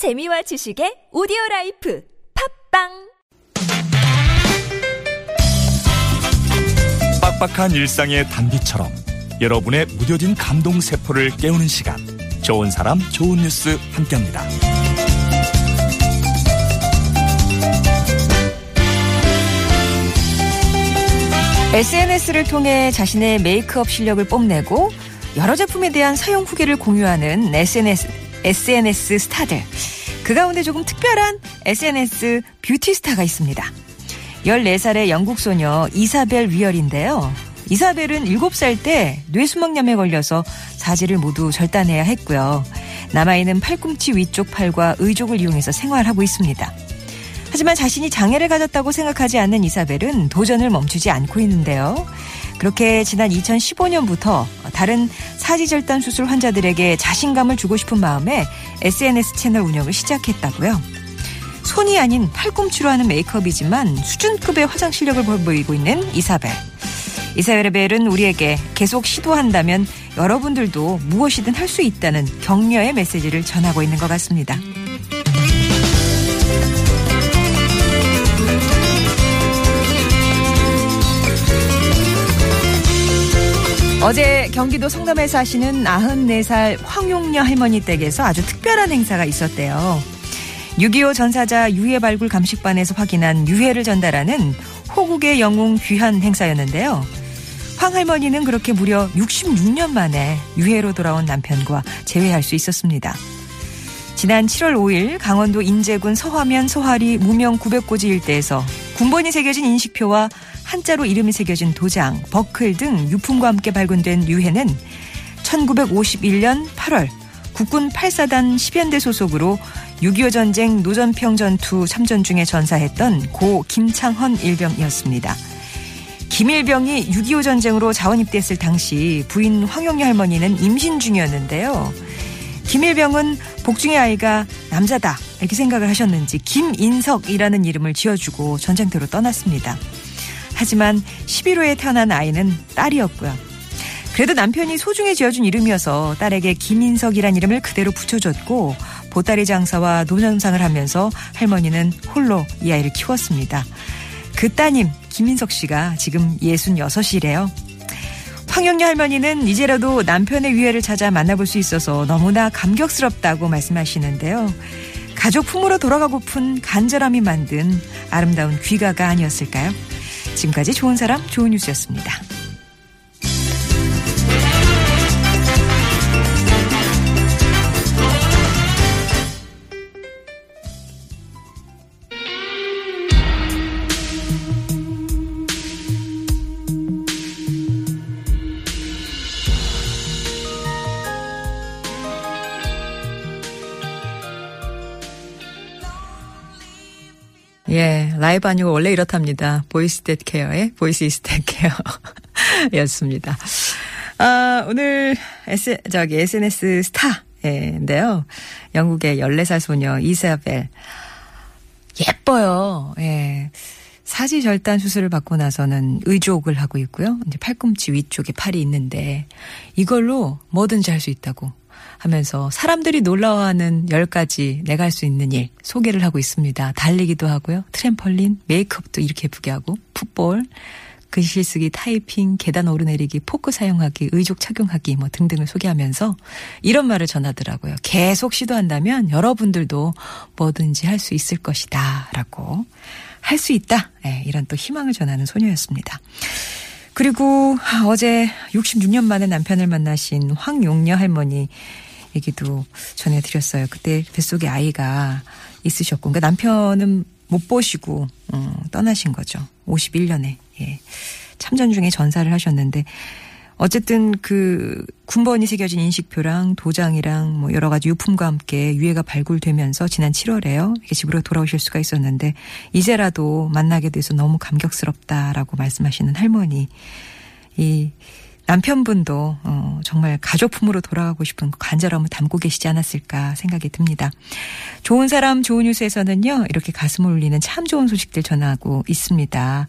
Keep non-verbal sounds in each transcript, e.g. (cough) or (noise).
재미와 지식의 오디오 life 팟빵 빡빡한 일상의 단비처럼 여러분의 무뎌진 감동 세포를 깨우는 시간 좋은 사람 좋은 뉴스 함께합니다. SNS를 통해 자신의 메이크업 실력을 뽐내고 여러 제품에 대한 사용 후기를 공유하는 SNS, SNS 스타들. 그 가운데 조금 특별한 SNS 뷰티 스타가 있습니다. 14살의 영국 소녀 이사벨 위얼인데요. 이사벨은 7살 때 뇌수막염에 걸려서 사지를 모두 절단해야 했고요. 남아있는 팔꿈치 위쪽 팔과 의족을 이용해서 생활하고 있습니다. 하지만 자신이 장애를 가졌다고 생각하지 않는 이사벨은 도전을 멈추지 않고 있는데요. 그렇게 지난 2015년부터 다른 사지절단 수술 환자들에게 자신감을 주고 싶은 마음에 SNS 채널 운영을 시작했다고요. 손이 아닌 팔꿈치로 하는 메이크업이지만 수준급의 화장 실력을 보이고 있는 이사벨. 이사벨은 우리에게 계속 시도한다면 여러분들도 무엇이든 할 수 있다는 격려의 메시지를 전하고 있는 것 같습니다. 어제 경기도 성남에 사시는 94살 황용녀 할머니 댁에서 아주 특별한 행사가 있었대요. 6.25 전사자 유해 발굴 감식반에서 확인한 유해를 전달하는 호국의 영웅 귀한 행사였는데요. 황 할머니는 그렇게 무려 66년 만에 유해로 돌아온 남편과 재회할 수 있었습니다. 지난 7월 5일 강원도 인제군 서화면 서화리 무명 900고지 일대에서 군번이 새겨진 인식표와 한자로 이름이 새겨진 도장, 버클 등 유품과 함께 발견된 유해는 1951년 8월 국군 8사단 10연대 소속으로 6.25 전쟁 노전평 전투 참전 중에 전사했던 고 김창헌 일병이었습니다. 김일병이 6.25 전쟁으로 자원 입대했을 당시 부인 황영희 할머니는 임신 중이었는데요. 김일병은 복중의 아이가 남자다 이렇게 생각을 하셨는지 김인석이라는 이름을 지어주고 전쟁터로 떠났습니다. 하지만 11호에 태어난 아이는 딸이었고요. 그래도 남편이 소중히 지어준 이름이어서 딸에게 김인석이란 이름을 그대로 붙여줬고 보따리 장사와 노점상을 하면서 할머니는 홀로 이 아이를 키웠습니다. 그 따님 김인석 씨가 지금 66이래요. 황영녀 할머니는 이제라도 남편의 위해를 찾아 만나볼 수 있어서 너무나 감격스럽다고 말씀하시는데요. 가족 품으로 돌아가고픈 간절함이 만든 아름다운 귀가가 아니었을까요? 지금까지 좋은 사람 좋은 뉴스였습니다. 예, 라이브 아니고 원래 이렇답니다. Voice That Care의 Voices That Care (laughs) 였습니다. 아, 오늘 S, 저기 SNS 스타 인데요. 영국의 14살 소녀 이사벨. 예뻐요. 예. 사지 절단 수술을 받고 나서는 의족을 하고 있고요. 이제 팔꿈치 위쪽에 팔이 있는데 이걸로 뭐든지 할 수 있다고 하면서 사람들이 놀라워하는 10가지 내가 할 수 있는 일 소개를 하고 있습니다. 달리기도 하고요. 트램펄린, 메이크업도 이렇게 예쁘게 하고 풋볼, 글씨 쓰기, 타이핑, 계단 오르내리기, 포크 사용하기, 의족 착용하기 뭐 등등을 소개하면서 이런 말을 전하더라고요. 계속 시도한다면 여러분들도 뭐든지 할 수 있을 것이다. 라고. 할 수 있다. 네, 이런 또 희망을 전하는 소녀였습니다. 그리고 어제 66년 만에 남편을 만나신 황용녀 할머니 얘기도 전해드렸어요. 그때 뱃속에 아이가 있으셨고, 그러니까 남편은 못 보시고 음, 떠나신 거죠. 51년에 예. 참전 중에 전사를 하셨는데 어쨌든 그 군번이 새겨진 인식표랑 도장이랑 뭐 여러 가지 유품과 함께 유해가 발굴되면서 지난 7월에요. 이게 집으로 돌아오실 수가 있었는데 이제라도 만나게 돼서 너무 감격스럽다라고 말씀하시는 할머니. 이 남편분도 어, 정말 가족품으로 돌아가고 싶은 그 간절함을 담고 계시지 않았을까 생각이 듭니다. 좋은 사람 좋은 뉴스에서는요. 이렇게 가슴을 울리는 참 좋은 소식들 전하고 있습니다.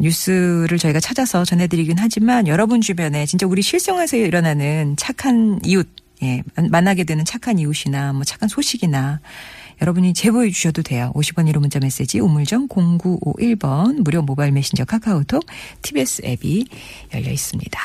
뉴스를 저희가 찾아서 전해드리긴 하지만 여러분 주변에 진짜 우리 실생활에서 일어나는 착한 이웃 예, 만나게 되는 착한 이웃이나 뭐 착한 소식이나 여러분이 제보해 주셔도 돼요. 50원 1호 문자 메시지 우물정 0951번 무료 모바일 메신저 카카오톡 TBS 앱이 열려 있습니다.